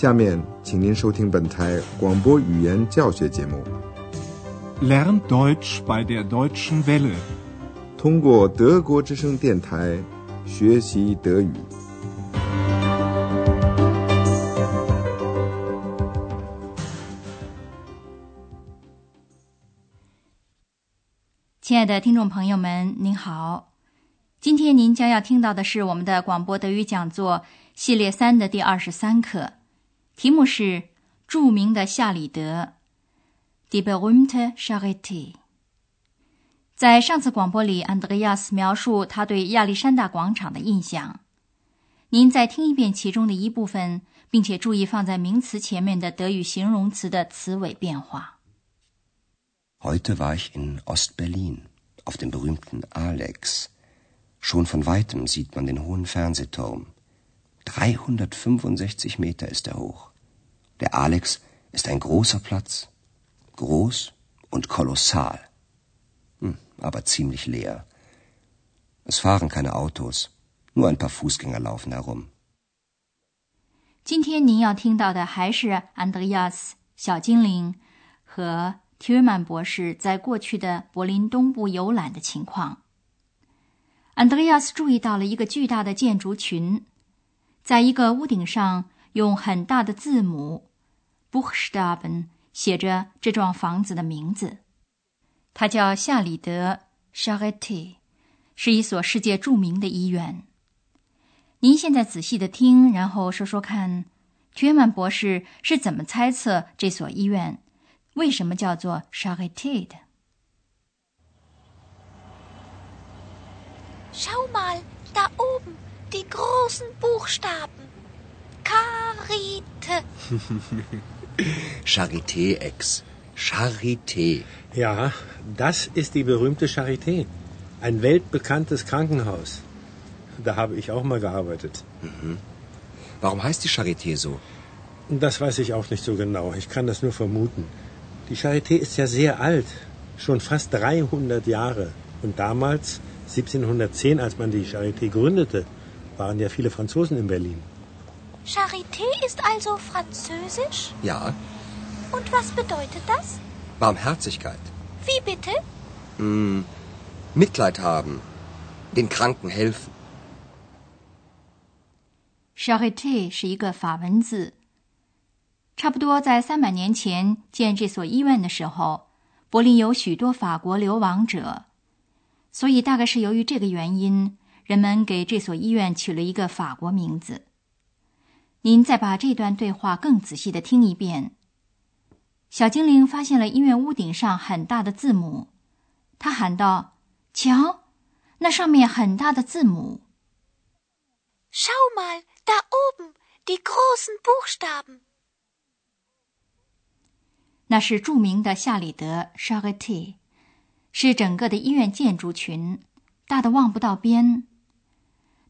下面，请您收听本台广播语言教学节目。Lern Deutsch bei der Deutschen Welle，通过德国之声电台学习德语。亲爱的听众朋友们，您好！今天您将要听到的是我们的广播德语讲座系列三的第二十三课。题目是著名的夏里德，Die berühmte Charité。在上次广播里，安德烈亚斯描述他对亚历山大广场的印象。您再听一遍其中的一部分，并且注意放在名词前面的德语形容词的词尾变化。Heute war ich in Ostberlin auf dem berühmten Alex. Schon von weitem sieht man den hohen Fernsehturm. 365 Meter ist er hoch. Der Alex ist ein großer Platz, groß und kolossal, hm, aber ziemlich leer. Es fahren keine Autos, nur ein paar Fußgänger laufen herum. 今天您要听到的还是安德烈斯小精灵和提尔曼博士在过去的柏林东部游览的情况。安德烈亚斯注意到了一个巨大的建筑群，在一个屋顶上用很大的字母。Buchstaben 写着这幢房子的名字，它叫夏里德 Charité，是一所世界著名的医院。您现在仔细的听，然后说说看，约曼博士是怎么猜测这所医院为什么叫做 Charité 的？Schau mal da oben die großen Buchstaben，Charité。Charité, Ex. Charité. Ja, das ist die berühmte Charité. Ein weltbekanntes Krankenhaus. Da habe ich auch mal gearbeitet. Mhm. Warum heißt die Charité so? Das weiß ich auch nicht so genau. Ich kann das nur vermuten. Die Charité ist ja sehr alt. Schon fast 300 Jahre. Und damals, 1710, als man die Charité gründete, waren ja viele Franzosen in Berlin. Charité ist also französisch? Ja. Und was bedeutet das? Barmherzigkeit. Wie bitte? Mm, Mitleid haben. Den Kranken helfen. Charité 是一个法文字。差不多在三百年前建这所医院的时候，柏林有许多法国流亡者，所以大概是由于这个原因，人们给这所医院取了一个法国名字。您再把这段对话更仔细的听一遍。小精灵发现了医院屋顶上很大的字母，他喊道：“瞧，那上面很大的字母。” Schau mal da oben die großen Buchstaben。那是著名的夏里德 Charité，是整个的医院建筑群，大的望不到边。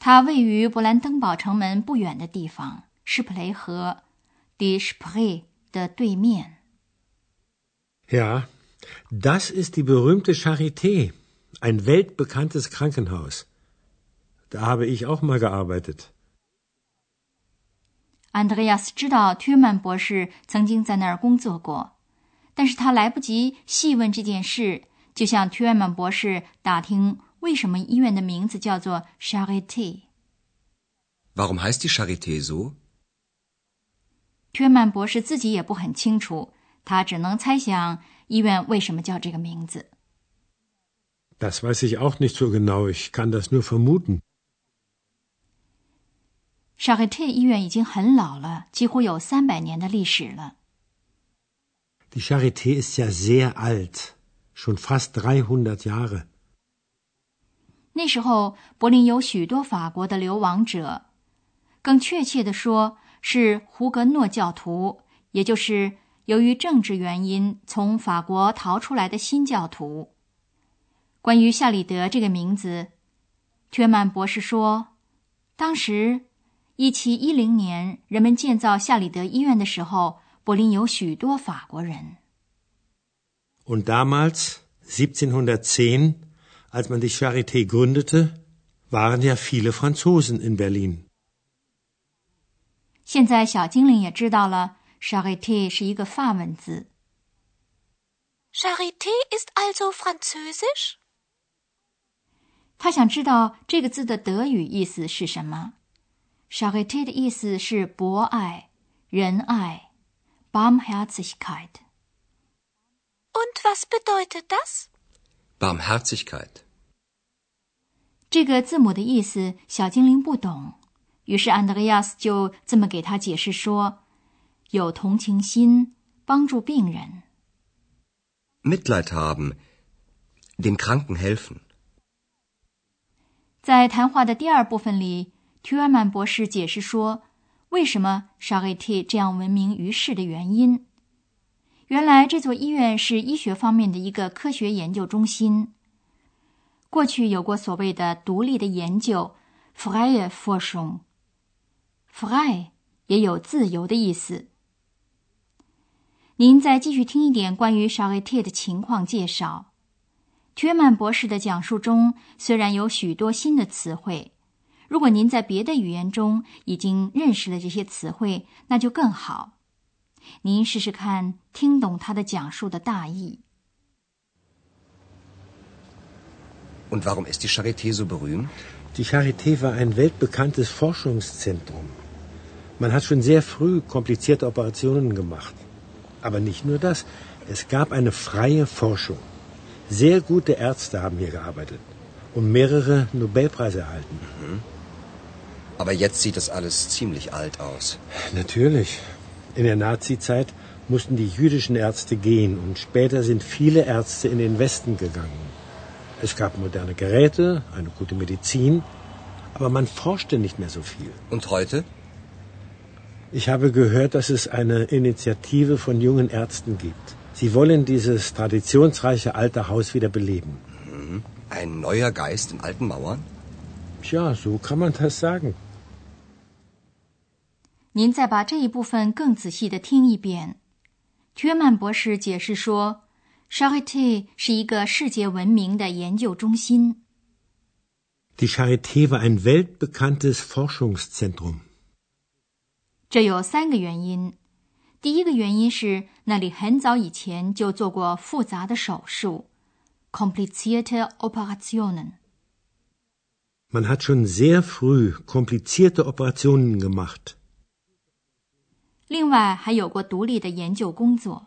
它位于勃兰登堡城门不远的地方。施普雷河 d i s p r e 的对面。Ja, das ist die berühmte Charité, ein weltbekanntes Krankenhaus. Da habe ich auch mal gearbeitet. Andreas 知道 Thürmann 博士曾经在那儿工作过，但是他来不及细问这件事，就向 Thürmann 博士打听为什么医院的名字叫做 Charité。Warum heißt die Charité so? 约曼博士自己也不很清楚，他只能猜想医院为什么叫这个名字。Das weiß ich auch nicht so genau. Ich kann das nur vermuten. Charité 医院已经很老了，几乎有三百年的历史了。Die Charité ist ja sehr alt, schon fast 300 Jahre. 那时候，柏林有许多法国的流亡者，更确切的说。是胡格诺教徒，也就是由于政治原因从法国逃出来的新教徒。关于夏里德这个名字，约曼博士说，当时一七一零年人们建造夏里德医院的时候，柏林有许多法国人。Und damals, 1710, als man die Charité gründete, waren ja viele Franzosen in Berlin. 现在小精灵也知道了，charité 是一个法文字。Charité ist also französisch? 他想知道这个字的德语意思是什么。charité 的意思是博爱、仁爱 （Barmherzigkeit）。Und was bedeutet das? Barmherzigkeit. 这个字母的意思，小精灵不懂。于是安德烈亚斯就这么给他解释说：“有同情心，帮助病人。” Mitleid haben, dem Kranken helfen. 在谈话的第二部分里，图尔曼博士解释说，为什么沙瑞蒂这样闻名于世的原因。原来这座医院是医学方面的一个科学研究中心。过去有过所谓的独立的研究 （freie Forschung）。Frei 也有自由的意思。您再继续听一点关于沙瑞蒂的情况介绍。约曼博士的讲述中虽然有许多新的词汇，如果您在别的语言中已经认识了这些词汇，那就更好。您试试看，听懂他的讲述的大意。Und warum ist die Charité so berühmt? Die Charité war ein weltbekanntes Forschungszentrum. Man hat schon sehr früh komplizierte Operationen gemacht. Aber nicht nur das. Es gab eine freie Forschung. Sehr gute Ärzte haben hier gearbeitet und mehrere Nobelpreise erhalten. Mhm. Aber jetzt sieht das alles ziemlich alt aus. Natürlich. In der Nazizeit mussten die jüdischen Ärzte gehen und später sind viele Ärzte in den Westen gegangen. Es gab moderne Geräte, eine gute Medizin, aber man forschte nicht mehr so viel. Und heute? Ich habe gehört, dass es eine Initiative von jungen Ärzten gibt. Sie wollen dieses traditionsreiche alte Haus wieder beleben. Mhm. Ein neuer Geist in alten Mauern? Tja, so kann man das sagen. 您再把这一部分更仔细的听一遍。约曼博士解释说，Charité 是一个世界闻名的研究中心。Die Charité war ein weltbekanntes Forschungszentrum. 这有三个原因。第一个原因是那里很早以前就做过复杂的手术，komplizierte Operationen。Man hat schon sehr früh komplizierte Operationen gemacht. 另外还有过独立的研究工作。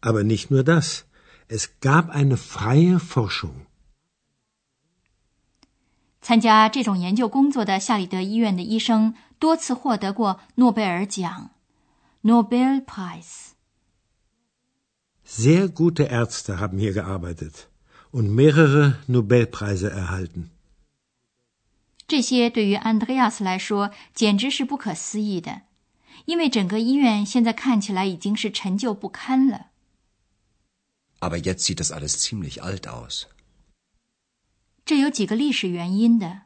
Aber nicht nur das. Es gab eine freie Forschung. 参加这种研究工作的夏里德医院的医生多次获得过诺贝尔奖 （Nobelpreis）。Sehr gute Ärzte haben hier gearbeitet und mehrere Nobelpreise erhalten. 这些对于安德烈亚斯来说简直是不可思议的，因为整个医院现在看起来已经是陈旧不堪了。Aber jetzt sieht das alles ziemlich alt aus. 这有几个历史原因的。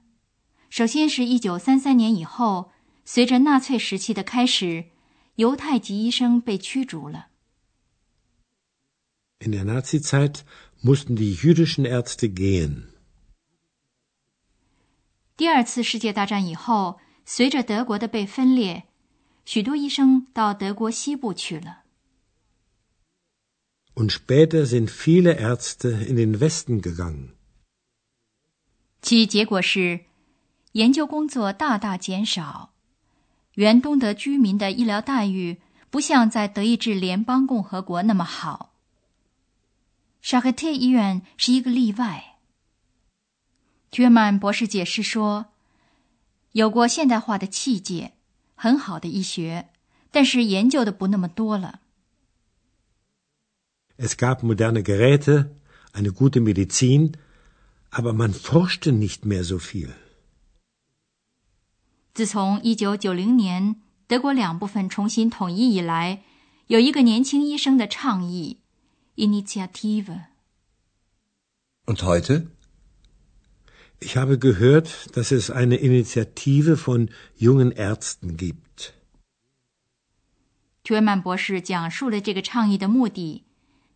首先是一九三三年以后，随着纳粹时期的开始，犹太籍医生被驱逐了。In der Nazizeit mussten die jüdischen Ärzte gehen. 第二次世界大战以后，随着德国的被分裂，许多医生到德国西部去了。Und später sind viele Ärzte in den Westen gegangen. 其结果是，研究工作大大减少，原东德居民的医疗待遇不像在德意志联邦共和国那么好。沙克特医院是一个例外。约曼博士解释说，有过现代化的器械，很好的医学，但是研究的不那么多了。Es gab moderne Geräte, eine gute Medizin, aber man forschte nicht mehr so viel. 自从一九九零年德国两部分重新统一以来，有一个年轻医生的倡议 （Initiative）。Und heute? Ich habe gehört, dass es eine Initiative von jungen Ärzten gibt. 约曼博士讲述了这个倡议的目的。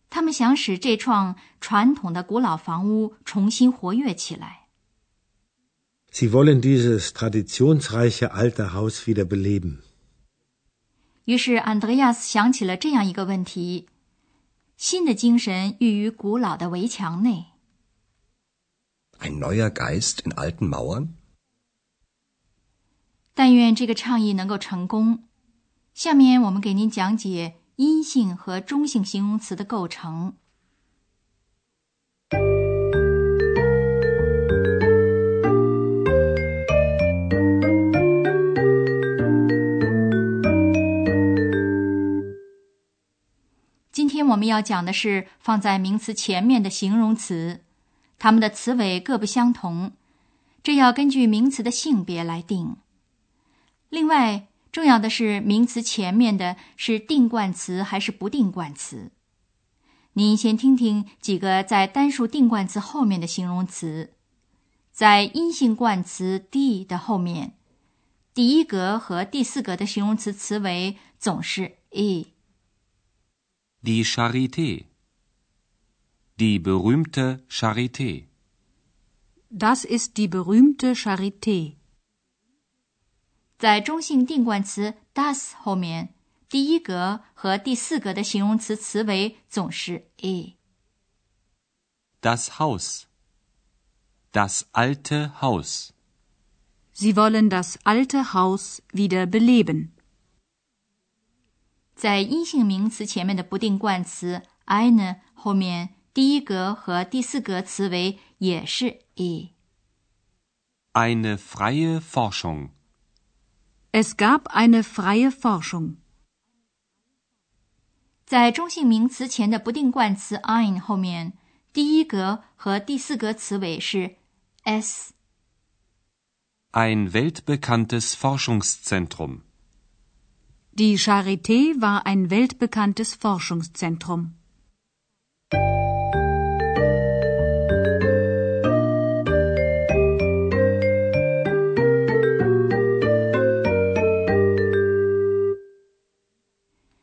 他们想使这幢传统的古老房屋重新活跃起来。Sie wollen dieses traditionsreiche alte Haus wieder beleben. 于是安德烈亚斯想起了这样一个问题：新的精神寓于古老的围墙内。Ein neuer Geist in alten Mauern? 但愿这个倡议能够成功。下面我们给您讲解阴性和中性形容词的构成。们要讲的是放在名词前面的形容词，它们的词尾各不相同，这要根据名词的性别来定。另外，重要的是名词前面的是定冠词还是不定冠词。您先听听几个在单数定冠词后面的形容词，在阴性冠词 d 的后面，第一格和第四格的形容词词尾总是 e。Die Charité. Die berühmte Charité. Das ist die berühmte Charité. 在中性定冠词 das 后面，第一格和第四格的形容词词尾总是 e。 Das Haus. Das alte Haus. Sie wollen das alte Haus wieder beleben. 在阴性名词前面的不定冠词 eine 后面，第一格和第四格词尾也是 e。Eine freie Forschung. Es gab eine freie Forschung. 在中性名词前的不定冠词 ein 后面，第一格和第四格词尾是 s。Ein weltbekanntes Forschungszentrum. Die Charité war ein weltbekanntes Forschungszentrum.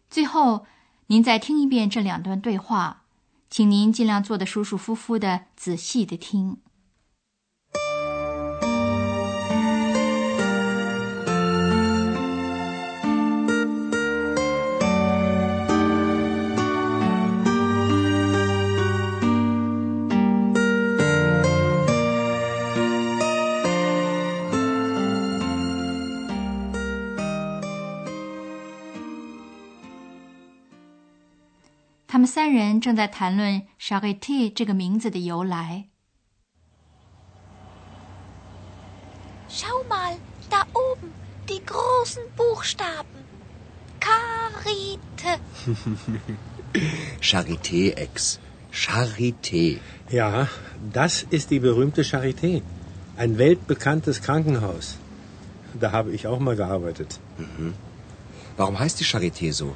最后，您再听一遍这两段对话，请您尽量坐得舒舒服服的，仔细的听。他们三人正在谈论 “Charité” 这个名字的由来。 Schau mal, da oben, die großen Buchstaben. Karite. Charité, Ex. Charité. Ja, das ist die berühmte Charité. Ein weltbekanntes Krankenhaus. Da habe ich auch mal gearbeitet. Warum heißt die Charité so?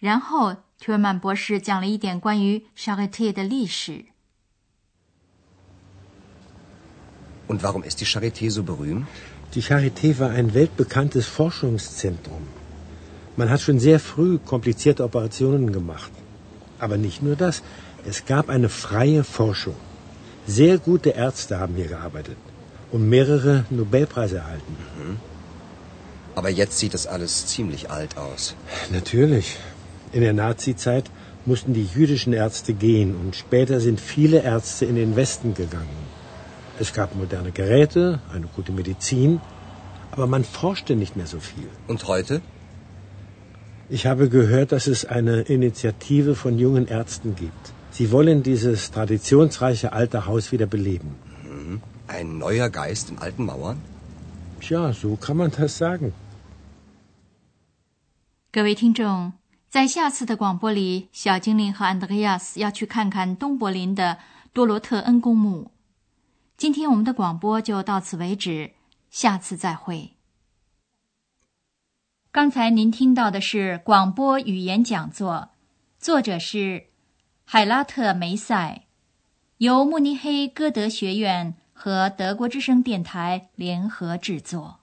然后，特尔曼博士讲了一点关于 Charité 的历史。 Und warum ist die Charité so berühmt? Die Charité war ein weltbekanntes Forschungszentrum. Man hat schon sehr früh komplizierte Operationen gemacht. Aber nicht nur das. Es gab eine freie Forschung. Sehr gute Ärzte haben hier gearbeitet und mehrere Nobelpreise erhalten. Aber jetzt sieht das alles ziemlich alt aus. Natürlich. In der Nazizeit mussten die jüdischen Ärzte gehen und später sind viele Ärzte in den Westen gegangen. Es gab moderne Geräte, eine gute Medizin, aber man forschte nicht mehr so viel. Und heute? Ich habe gehört, dass es eine Initiative von jungen Ärzten gibt. Sie wollen dieses traditionsreiche alte Haus wieder beleben. Ein neuer Geist in alten Mauern? Tja, so kann man das sagen. 各位听众， 在下次的广播里，小精灵和安德烈亚斯要去看看东柏林的多罗特恩公墓。今天我们的广播就到此为止，下次再会。刚才您听到的是广播语言讲座，作者是海拉特梅塞，由慕尼黑歌德学院和德国之声电台联合制作。